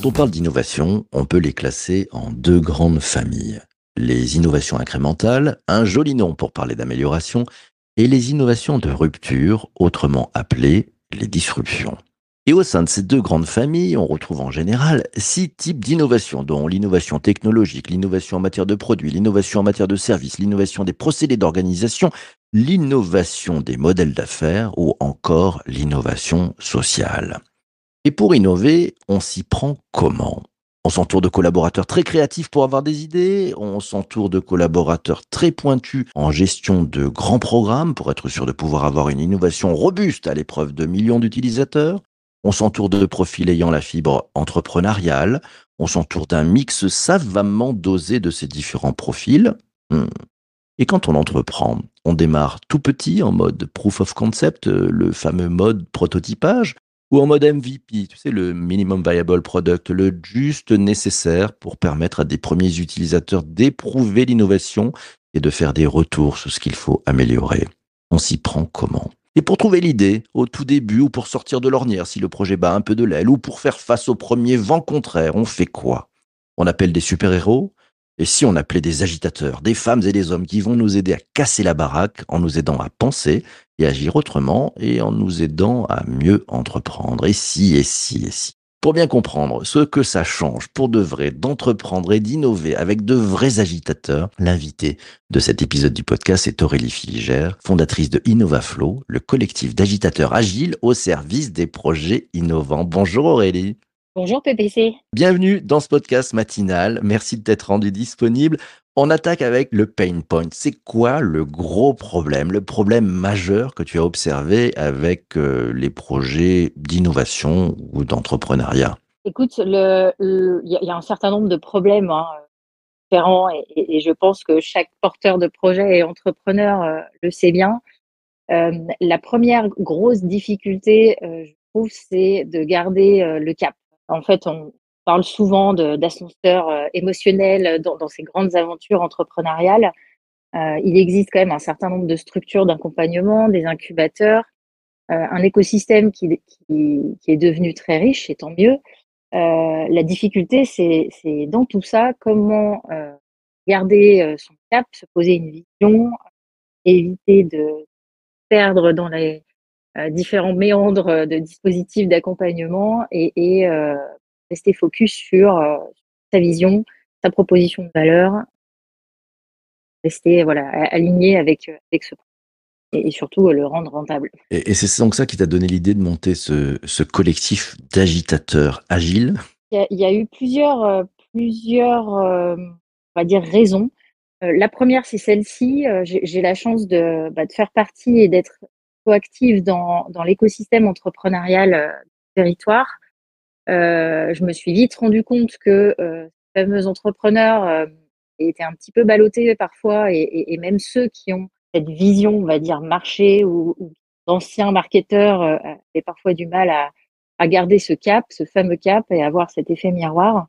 Quand on parle d'innovation, on peut les classer en deux grandes familles. Les innovations incrémentales, un joli nom pour parler d'amélioration, et les innovations de rupture, autrement appelées les disruptions. Et au sein de ces deux grandes familles, on retrouve en général six types d'innovations, dont l'innovation technologique, l'innovation en matière de produits, l'innovation en matière de services, l'innovation des procédés d'organisation, l'innovation des modèles d'affaires ou encore l'innovation sociale. Et pour innover, on s'y prend comment? On s'entoure de collaborateurs très créatifs pour avoir des idées, on s'entoure de collaborateurs très pointus en gestion de grands programmes pour être sûr de pouvoir avoir une innovation robuste à l'épreuve de millions d'utilisateurs, on s'entoure de profils ayant la fibre entrepreneuriale, on s'entoure d'un mix savamment dosé de ces différents profils. Hmm. Et quand on entreprend, on démarre tout petit en mode proof of concept, euh, le fameux mode prototypage, ou en mode MVP, tu sais, le minimum viable product, le juste nécessaire pour permettre à des premiers utilisateurs d'éprouver l'innovation et de faire des retours sur ce qu'il faut améliorer. On s'y prend comment? Et pour trouver l'idée, au tout début, ou pour sortir de l'ornière si le projet bat un peu de l'aile, ou pour faire face au premier vent contraire, on fait quoi? On appelle des super-héros? Et si on appelait des agitateurs, des femmes et des hommes qui vont nous aider à casser la baraque en nous aidant à penser et agir autrement et en nous aidant à mieux entreprendre? Et si, et si, et si? Pour bien comprendre ce que ça change pour de vrai d'entreprendre et d'innover avec de vrais agitateurs, l'invité de cet épisode du podcast est Aurélie Filigère, fondatrice de InnovaFlow, le collectif d'agitateurs agiles au service des projets innovants. Bonjour Aurélie. Bonjour PPC. Bienvenue dans ce podcast matinal. Merci de t'être rendu disponible. On attaque avec le pain point. C'est quoi le gros problème, le problème majeur que tu as observé avec euh, les projets d'innovation ou d'entrepreneuriat? Écoute, il y, a un certain nombre de problèmes hein, différents et, je pense que chaque porteur de projet et entrepreneur euh, le sait bien. Euh, la première grosse difficulté, je trouve, c'est de garder le cap. En fait, on, parle souvent d'ascenseur euh, émotionnel dans, ces grandes aventures entrepreneuriales. Euh, il existe quand même un certain nombre de structures d'accompagnement, des incubateurs, euh, un écosystème qui, est devenu très riche, et tant mieux. la difficulté, c'est dans tout ça, comment garder son cap, se poser une vision, éviter de perdre dans les différents méandres de dispositifs d'accompagnement et, rester focus sur euh, sa vision, sa proposition de valeur, rester voilà, aligné avec, euh, avec ce et, et surtout euh, le rendre rentable. Et, c'est donc ça qui t'a donné l'idée de monter ce, ce collectif d'agitateurs agiles? Il y, a, eu plusieurs, plusieurs on va dire, raisons. la première, c'est celle-ci. J'ai la chance de, bah, de, faire partie et d'être proactive dans, dans l'écosystème entrepreneurial du territoire. Euh, je me suis vite rendu compte que euh, ces fameux entrepreneurs euh, étaient un petit peu ballottés parfois, et, même ceux qui ont cette vision, on va dire, marché ou, d'anciens marketeurs avaient parfois du mal à, garder ce cap, ce fameux cap, et avoir cet effet miroir.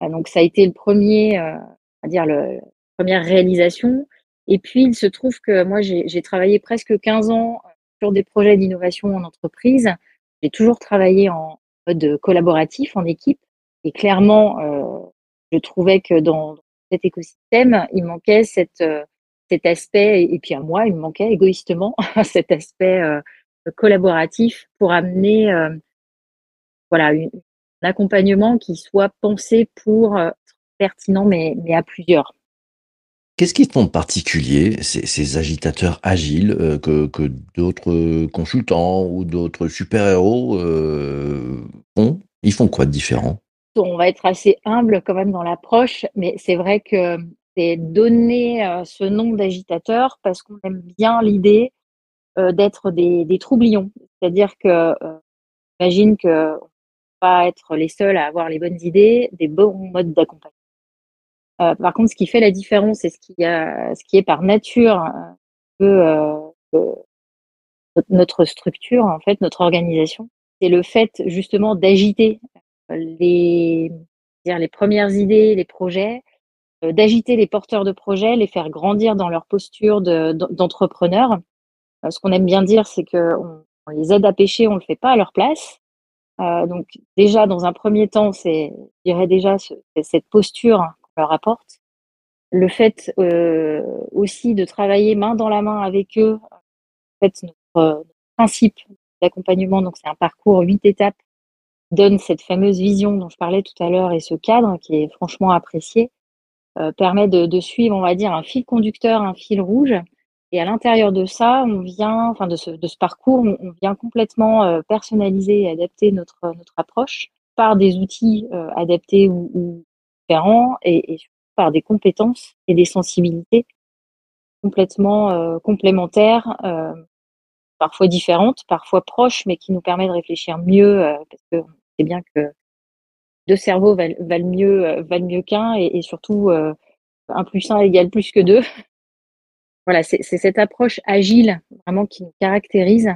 donc ça a été le premier, à dire le, la première réalisation. Et puis il se trouve que moi j'ai travaillé presque 15 ans sur des projets d'innovation en entreprise. J'ai toujours travaillé en, mode collaboratif en équipe. Et clairement, euh, je trouvais que dans, cet écosystème, il manquait euh, cet aspect, et puis à moi, il me manquait égoïstement cet aspect euh, collaboratif pour amener voilà, un accompagnement qui soit pensé pour être pertinent, mais à plusieurs. Qu'est-ce qui font de particulier ces, agitateurs agiles que, d'autres consultants ou d'autres super-héros font? Ils font quoi de différent? On va être assez humble quand même dans l'approche, mais c'est vrai que c'est donner ce nom d'agitateurs parce qu'on aime bien l'idée d'être des, des, troublions. C'est-à-dire que, imagine que on va être les seuls à avoir les bonnes idées, des bons modes d'accompagnement euh, par contre, ce qui fait la différence et ce qui, ce qui est par nature euh, notre structure, en fait, notre organisation, c'est le fait justement d'agiter les, les premières idées, les projets, euh, d'agiter les porteurs de projets, les faire grandir dans leur posture de- d'entrepreneur. Euh, ce qu'on aime bien dire, c'est que on, les aide à pêcher, on le fait pas à leur place. Euh, donc déjà, dans un premier temps, c'est, je dirais déjà ce- cette posture qu'on leur apporte. Le fait euh, aussi de travailler main dans la main avec eux. Fait, notre, euh, principe d'accompagnement, donc c'est un parcours huit étapes, donne cette fameuse vision dont je parlais tout à l'heure et ce cadre qui est franchement apprécié, euh, permet de, suivre, on va dire, un fil conducteur, un fil rouge. Et à l'intérieur de ça, on vient, enfin de ce, parcours, on, vient complètement personnaliser et adapter notre, notre approche par des outils adaptés ou et, par des compétences et des sensibilités complètement euh, complémentaires, euh, parfois différentes, parfois proches, mais qui nous permet de réfléchir mieux, euh, parce que c'est bien que deux cerveaux valent, mieux, valent mieux qu'un, et, surtout un plus un égale plus que deux. voilà, c'est cette approche agile vraiment qui nous caractérise,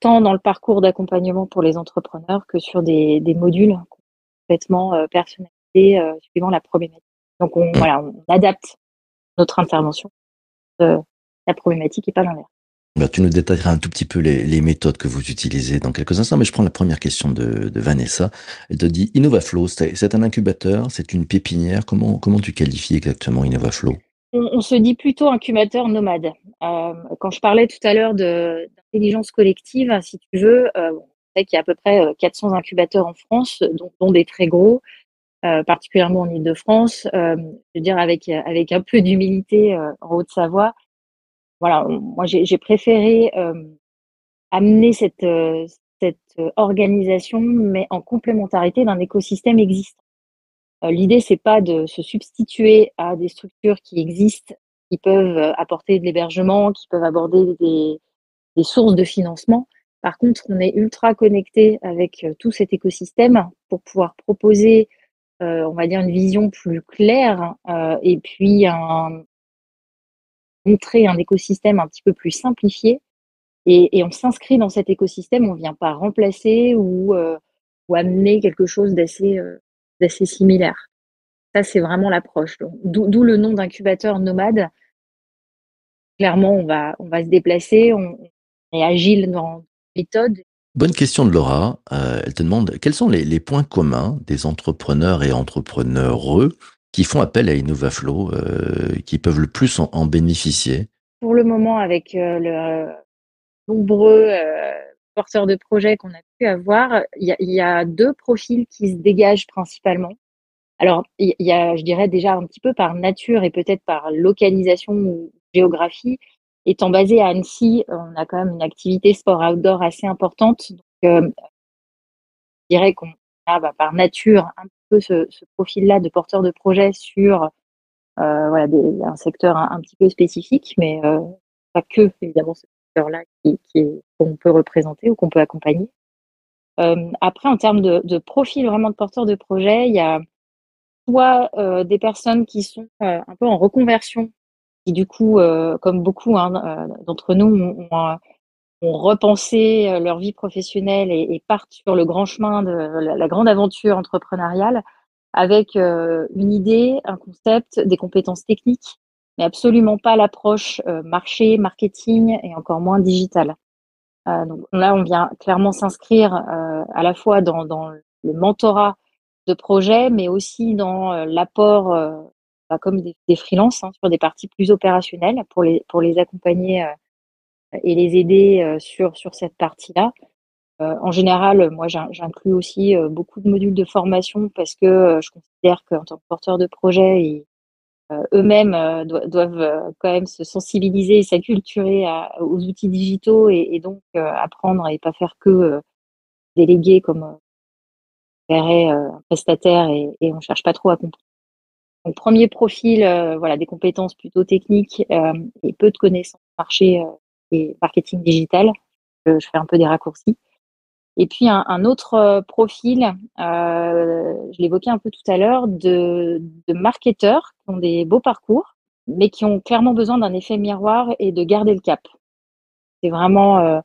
tant dans le parcours d'accompagnement pour les entrepreneurs que sur des, modules complètement euh, euh, suivant la problématique. Donc on, voilà, on adapte notre intervention de la problématique et pas l'inverse. Ben, tu nous détailleras un tout petit peu les, les méthodes que vous utilisez dans quelques instants, mais je prends la première question de, de Vanessa. Elle te dit InnovaFlow, c'est un incubateur, c'est une pépinière. Comment, comment tu qualifies exactement InnovaFlow? On, on se dit plutôt incubateur nomade. Euh, quand je parlais tout à l'heure d'intelligence collective, si tu veux, euh, on sait qu'il y a à peu près euh, 400 incubateurs en France, dont, dont des très gros, euh, particulièrement en Ile-de-France. Euh, je veux dire, avec, avec un peu d'humilité euh, en Haute-Savoie, voilà, moi j'ai préféré amener cette, cette organisation, mais en complémentarité d'un écosystème existant. L'idée, c'est pas de se substituer à des structures qui existent, qui peuvent apporter de l'hébergement, qui peuvent aborder des, des sources de financement. Par contre, on est ultra connecté avec tout cet écosystème pour pouvoir proposer, on va dire, une vision plus claire euh, et puis montrer un écosystème un petit peu plus simplifié. Et, on s'inscrit dans cet écosystème, on vient pas remplacer ou, euh, amener quelque chose d'assez euh, similaire. Ça, c'est vraiment l'approche. D'où le nom d'incubateur nomade. Clairement, on va, se déplacer, on, on est agile dans la méthode. Bonne question de Laura. Euh, elle te demande quels sont les, points communs des entrepreneurs et entrepreneureux qui font appel à InnovaFlow, euh, qui peuvent le plus en, bénéficier? Pour le moment, avec euh, le nombreux porteurs de projets qu'on a pu avoir, il y a deux profils qui se dégagent principalement. Alors, il y a, je dirais déjà un petit peu par nature et peut-être par localisation ou géographie. Étant basé à Annecy, on a quand même une activité sport outdoor assez importante. Euh, je dirais qu'on a bah, par nature un peu ce, profil-là de porteur de projet sur euh, un secteur un, petit peu spécifique, mais euh, pas que, évidemment, ce secteur-là qu'on peut représenter ou qu'on peut accompagner. Euh, après, en termes de, de profil vraiment de porteur de projet, il y a soit euh, des personnes qui sont euh, un peu en reconversion, qui du coup, euh, comme beaucoup hein, euh, d'entre nous, ont, ont, ont, repensé euh, leur vie professionnelle et, et, partent sur le grand chemin de la, grande aventure entrepreneuriale avec euh, une idée, un concept, des compétences techniques, mais absolument pas l'approche euh, marché, marketing et encore moins digital. Euh, donc là, on vient clairement s'inscrire euh, à la fois dans, dans le mentorat de projet, mais aussi dans euh, l'apport, euh, bah, comme des, freelances, hein, sur des parties plus opérationnelles pour les, pour les accompagner euh, et les aider euh, sur, sur cette partie-là. Euh, en général, moi, j'inclus aussi beaucoup de modules de formation parce que je considère qu'en tant que porteur de projet, eux-mêmes do doivent quand même se sensibiliser et s'acculturer aux outils digitaux et, donc apprendre et pas faire que déléguer comme ferait un prestataire et, et on cherche pas trop à comprendre. Donc, premier profil, euh, voilà, des compétences plutôt techniques euh, et peu de connaissances marché euh, et marketing digital. je fais un peu des raccourcis. Et puis un, autre profil, je l'évoquais un peu tout à l'heure, de, de marketeurs qui ont des beaux parcours, mais qui ont clairement besoin d'un effet miroir et de garder le cap. C'est vraiment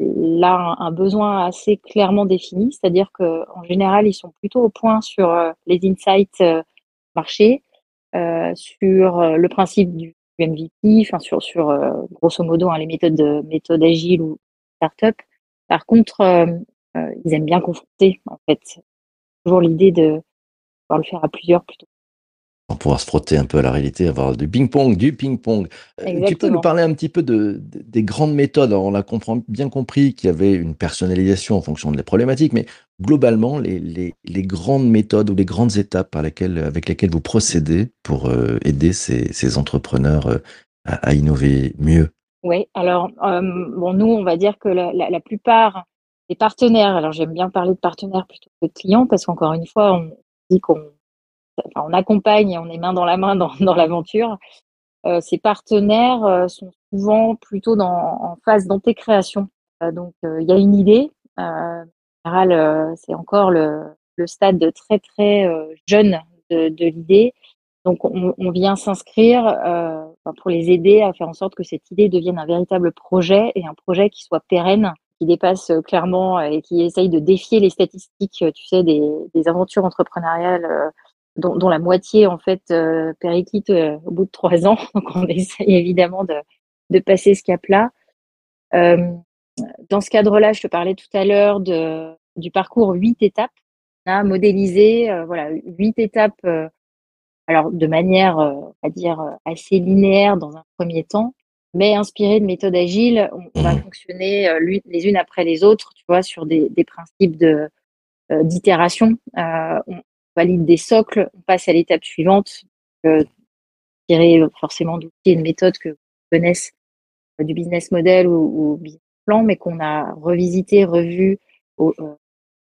là un, besoin assez clairement défini, c'est-à-dire que en général, ils sont plutôt au point sur les insights euh, sur euh, le principe du MVP, sur, euh, grosso modo hein, les méthodes, de- méthodes agiles ou startup. Par contre, ils aiment bien confronter, en fait. Toujours l'idée de pouvoir le faire à plusieurs plutôt. Pour pouvoir se frotter un peu à la réalité, avoir du ping-pong, du ping-pong. Euh, tu peux nous parler un petit peu de, de- des grandes méthodes? Alors, On a comprend- bien compris qu'il y avait une personnalisation en fonction des problématiques, mais globalement, les, les- les grandes méthodes ou les grandes étapes par lesquelles, avec lesquelles vous procédez pour euh, aider ces, ces entrepreneurs euh, à, à innover mieux? Oui, alors, euh, bon, nous, on va dire que la, la, la plupart des partenaires, alors j'aime bien parler de partenaires plutôt que de clients, parce qu'encore une fois, on dit qu'on on accompagne et on est main dans la main dans, l'aventure. Euh, ces partenaires euh, sont souvent plutôt dans, en phase d'antécréation. Euh, donc, il y a une idée. En général, c'est encore le, stade très, très jeune de, l'idée. Donc, on, vient s'inscrire pour les aider à faire en sorte que cette idée devienne un véritable projet et un projet qui soit pérenne, qui dépasse clairement et qui essaye de défier les statistiques, tu sais, des, aventures entrepreneuriales dont, la moitié en fait euh, euh, au bout de trois ans. Donc, on essaye évidemment de, passer ce cap-là. Euh, dans ce cadre-là, je te parlais tout à l'heure du parcours huit étapes. A modélisé euh, voilà huit étapes alors de manière, va dire, assez linéaire dans un premier temps, mais inspirée de méthodes agiles, on, va fonctionner les unes après les autres, tu vois, sur des, des principes de d'itération. On valide des socles, on passe à l'étape suivante, euh, inspirée forcément d'outils et de méthodes que vous connaissez euh, du business model ou, ou business plan, mais qu'on a revisité, revu euh,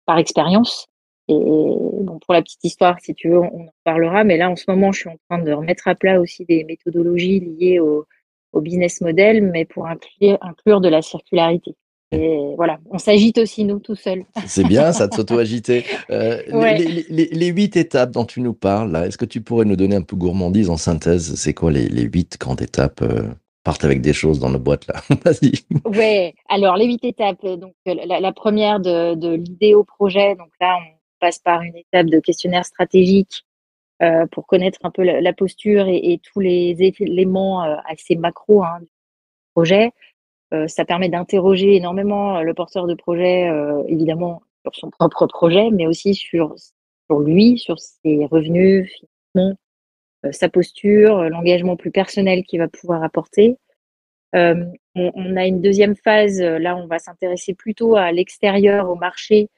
par expérience. Et bon, pour la petite histoire, si tu veux, on en parlera. Mais là, en ce moment, je suis en train de remettre à plat aussi des méthodologies liées au, business model, mais pour inclure de la circularité. Et voilà, on s'agite aussi, nous, tout seuls. C'est bien ça de s'auto-agiter. Euh, les- Ouais. les, les- les huit étapes dont tu nous parles, là, est-ce que tu pourrais nous donner un peu gourmandise en synthèse? C'est quoi les, huit grandes étapes euh, Partent avec des choses dans nos boîtes là? Vas-y. Ouais, alors les huit étapes. Donc euh, la, la première de, de l'idée au projet. Donc là, on passe par une étape de questionnaire stratégique euh, pour connaître un peu la, la posture et, et tous les éléments assez macro hein, du projet. Euh, ça permet d'interroger énormément euh, le porteur de projet, euh, évidemment sur son propre projet, mais aussi sur sur lui, sur ses revenus, financement, euh, sa posture, l'engagement plus personnel qu'il va pouvoir apporter. Euh, on, on a une deuxième phase, là on va s'intéresser plutôt à l'extérieur, au marché,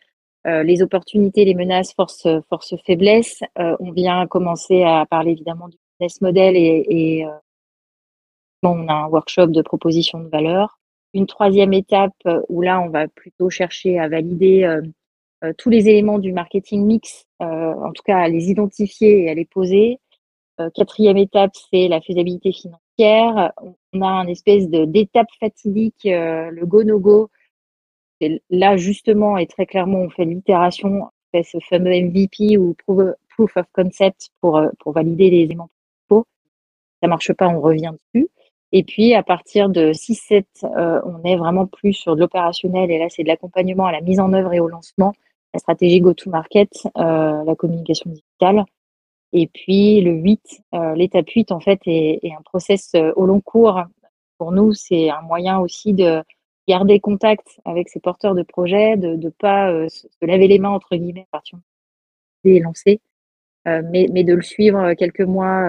euh, les opportunités, les menaces, force, force, faiblesse. Euh, on vient commencer à parler évidemment du business model et, et bon, on a un workshop de proposition de valeur. Une troisième étape euh, où là on va plutôt chercher à valider euh, euh, tous les éléments du marketing mix, en tout cas à les identifier et à les poser. Quatrième étape, c'est la faisabilité financière. On a un espèce d'étape fatidique, le go-no-go. Là, justement, et très clairement, on fait l'itération, on fait ce fameux MVP ou proof of concept pour, pour valider les éléments principaux. Ça marche pas, on revient dessus. Et puis, à partir de 6-7, euh, on est vraiment plus sur de l'opérationnel. Et là, c'est de l'accompagnement à la mise en œuvre et au lancement, la stratégie go-to-market, euh, la communication digitale. Et puis le 8, euh, l'étape 8 en fait est, est un process euh, au long cours. Pour nous, c'est un moyen aussi de garder contact avec ces porteurs de projets, de ne pas euh, se laver les mains entre guillemets à partir du lancé, euh, mais, mais de le suivre quelques mois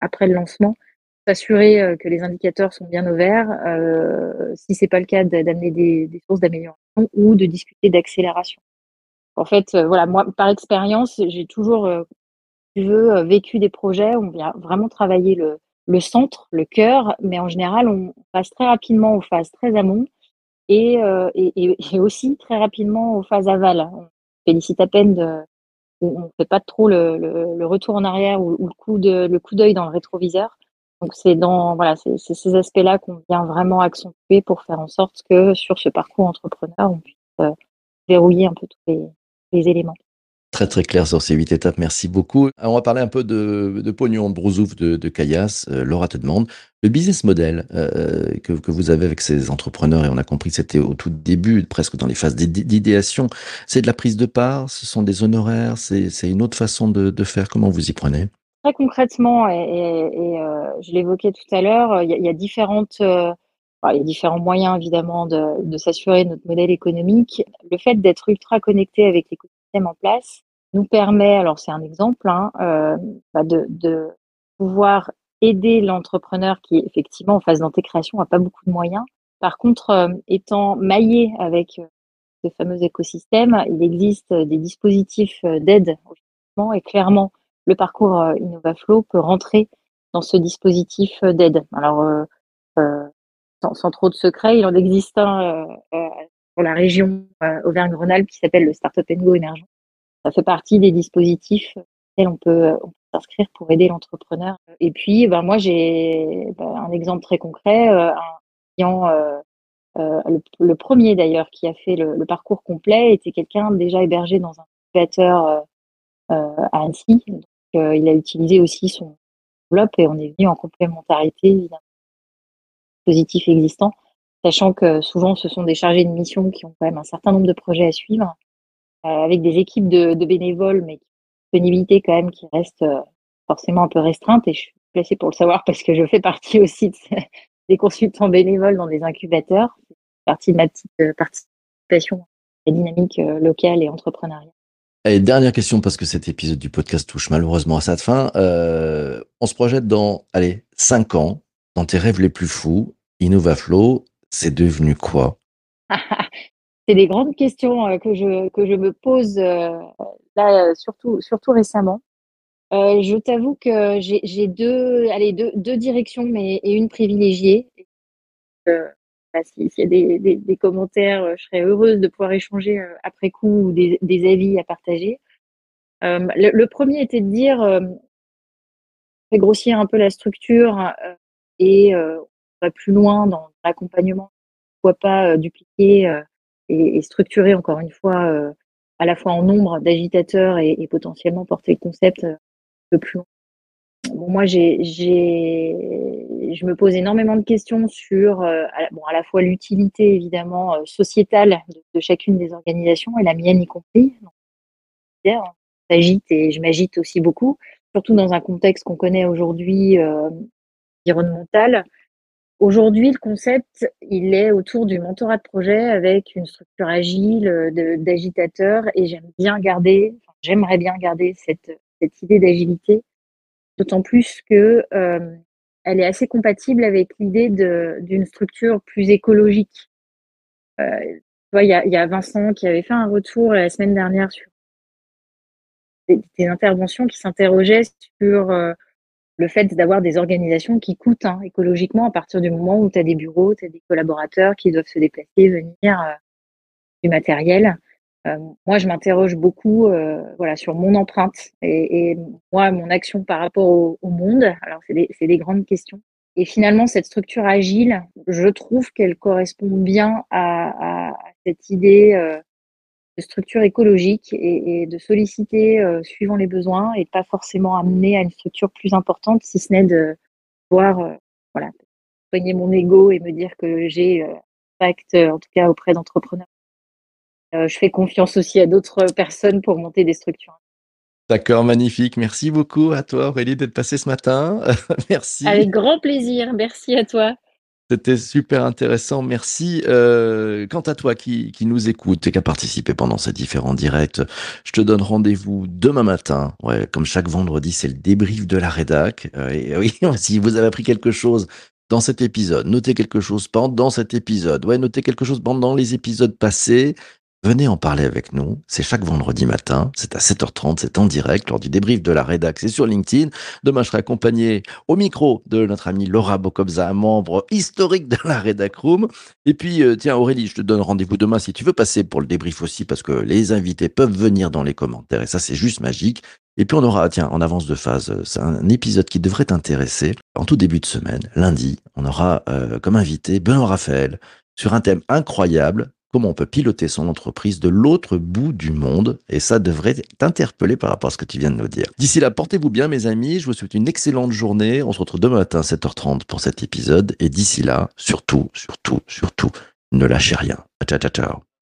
après le lancement, s'assurer euh, que les indicateurs sont bien au vert. Euh, si c'est pas le cas, d'amener des, des sources d'amélioration ou de discuter d'accélération. En fait, euh, voilà, moi par expérience, j'ai toujours tu veux, vécu des projets, on vient vraiment travailler le, le centre, le cœur, mais en général, on passe très rapidement aux phases très amont et, euh, et- et aussi très rapidement aux phases aval. On félicite à peine de, on ne fait pas trop le, le, le retour en arrière ou, ou le coup de le coup d'œil dans le rétroviseur. Donc c'est dans voilà, c'est ces aspects-là qu'on vient vraiment accentuer pour faire en sorte que sur ce parcours entrepreneur, on puisse euh, verrouiller un peu tous les, éléments. Très très clair sur ces huit étapes, merci beaucoup. Alors, on va parler un peu de, pognon, de brousouf, de, de. Euh, Laura te demande le business model euh, que, que vous avez avec ces entrepreneurs, et on a compris que c'était au tout début, presque dans les phases d'idé- d'idéation, c'est de la prise de part, ce sont des honoraires, c'est une autre façon de faire. Comment vous y prenez? Très concrètement, et, euh, je l'évoquais tout à l'heure, il y, a- euh, y a différents moyens évidemment de, s'assurer notre modèle économique. Le fait d'être ultra connecté avec l'écosystème en place nous permet, alors c'est un exemple, hein, euh, bah, de, pouvoir aider l'entrepreneur qui effectivement en phase d'intégration n'a pas beaucoup de moyens. Par contre, étant maillé avec ce fameux écosystème, il existe des dispositifs d'aide et clairement le parcours euh, InnovaFlow peut rentrer dans ce dispositif euh, d'aide. Alors, euh, sans, sans trop de secret, il en existe un pour la région Auvergne-Rhône-Alpes qui s'appelle le Startup Go Émergent. Ça fait partie des dispositifs auxquels on peut, s'inscrire pour aider l'entrepreneur. Et puis, ben, moi, j'ai ben, un exemple très concret, un client, euh, euh, le, premier d'ailleurs qui a fait le, le parcours complet était quelqu'un déjà hébergé dans un incubateur euh, à Annecy. Euh, il a utilisé aussi son enveloppe et on est venu en complémentarité évidemment dispositifs existants, sachant que souvent ce sont des chargés de mission qui ont quand même un certain nombre de projets à suivre, euh, avec des équipes de, bénévoles, mais disponibilité quand même qui reste euh, forcément un peu restreinte. Et je suis placée pour le savoir parce que je fais partie aussi des consultants bénévoles dans des incubateurs. C'est partie de ma petite participation à la dynamique locale et entrepreneuriale. Dernière question, parce que cet épisode du podcast touche malheureusement à sa fin. Euh, on se projette dans, allez, 5 ans, dans tes rêves les plus fous, InnovaFlow, c'est devenu quoi? C'est des grandes questions euh, que je que je me pose euh, là surtout surtout récemment. Je t'avoue que j'ai deux deux deux directions mais et une privilégiée. Si- s'il y a des, des, commentaires, euh, je serais heureuse de pouvoir échanger euh, après coup ou des, des avis à partager. Euh, le, premier était de dire, euh, grossir un peu la structure et on va plus loin dans l'accompagnement. Pourquoi pas dupliquer et, structurer encore une fois à la fois en nombre d'agitateurs et, potentiellement porter le concept un peu plus loin. Moi, j'ai, je me pose énormément de questions sur euh, à, bon, à la fois l'utilité évidemment euh, sociétale de, chacune des organisations et la mienne y compris. On s'agite et je m'agite aussi beaucoup, surtout dans un contexte qu'on connaît aujourd'hui euh, environnemental. Aujourd'hui, le concept, il est autour du mentorat de projet avec une structure agile d'agitateurs et j'aime bien garder, j'aimerais bien garder cette, cette idée d'agilité, d'autant plus que elle est assez compatible avec l'idée d'une structure plus écologique. Euh, il y a, Vincent qui avait fait un retour la semaine dernière sur des, des interventions qui s'interrogeaient sur euh, le fait d'avoir des organisations qui coûtent hein, écologiquement à partir du moment où tu as des bureaux, tu as des collaborateurs qui doivent se déplacer, venir, euh, du matériel. Euh, moi, je m'interroge beaucoup euh, voilà, sur mon empreinte et, et moi, mon action par rapport au, au monde. Alors, c'est des, des grandes questions. Et finalement, cette structure agile, je trouve qu'elle correspond bien à, à, à cette idée euh, de structure écologique et, et de solliciter euh, suivant les besoins et pas forcément amener à une structure plus importante, si ce n'est de pouvoir euh, voilà, soigner mon ego et me dire que j'ai euh, impact, en tout cas auprès d'entrepreneurs. Euh, je fais confiance aussi à d'autres personnes pour monter des structures. D'accord, magnifique. Merci beaucoup à toi, Aurélie, d'être passée ce matin. Merci. Avec grand plaisir. Merci à toi. C'était super intéressant. Merci. Euh, quant à toi qui, qui nous écoute et qui a participé pendant ces différents directs, je te donne rendez-vous demain matin. Ouais, comme chaque vendredi, c'est le débrief de la rédac. Euh, et oui, si vous avez appris quelque chose dans cet épisode, notez quelque chose pendant cet épisode. Ouais, notez quelque chose pendant les épisodes passés. Venez en parler avec nous. C'est chaque vendredi matin. C'est à 7h30. C'est en direct lors du débrief de la rédac. C'est sur LinkedIn. Demain, je serai accompagné au micro de notre amie Laura Bokobza, membre historique de la Redac Room. Et puis, euh, tiens, Aurélie, je te donne rendez-vous demain si tu veux passer pour le débrief aussi, parce que les invités peuvent venir dans les commentaires et ça, c'est juste magique. Et puis, on aura, tiens, en avance de phase, euh, c'est un épisode qui devrait t'intéresser. En tout début de semaine, lundi, on aura euh, comme invité Benoît Raphaël sur un thème incroyable comment on peut piloter son entreprise de l'autre bout du monde. Et ça devrait t'interpeller par rapport à ce que tu viens de nous dire. D'ici là, portez-vous bien, mes amis. Je vous souhaite une excellente journée. On se retrouve demain matin à 7h30 pour cet épisode. Et d'ici là, surtout, surtout, surtout, ne lâchez rien. Ciao, ciao, ciao.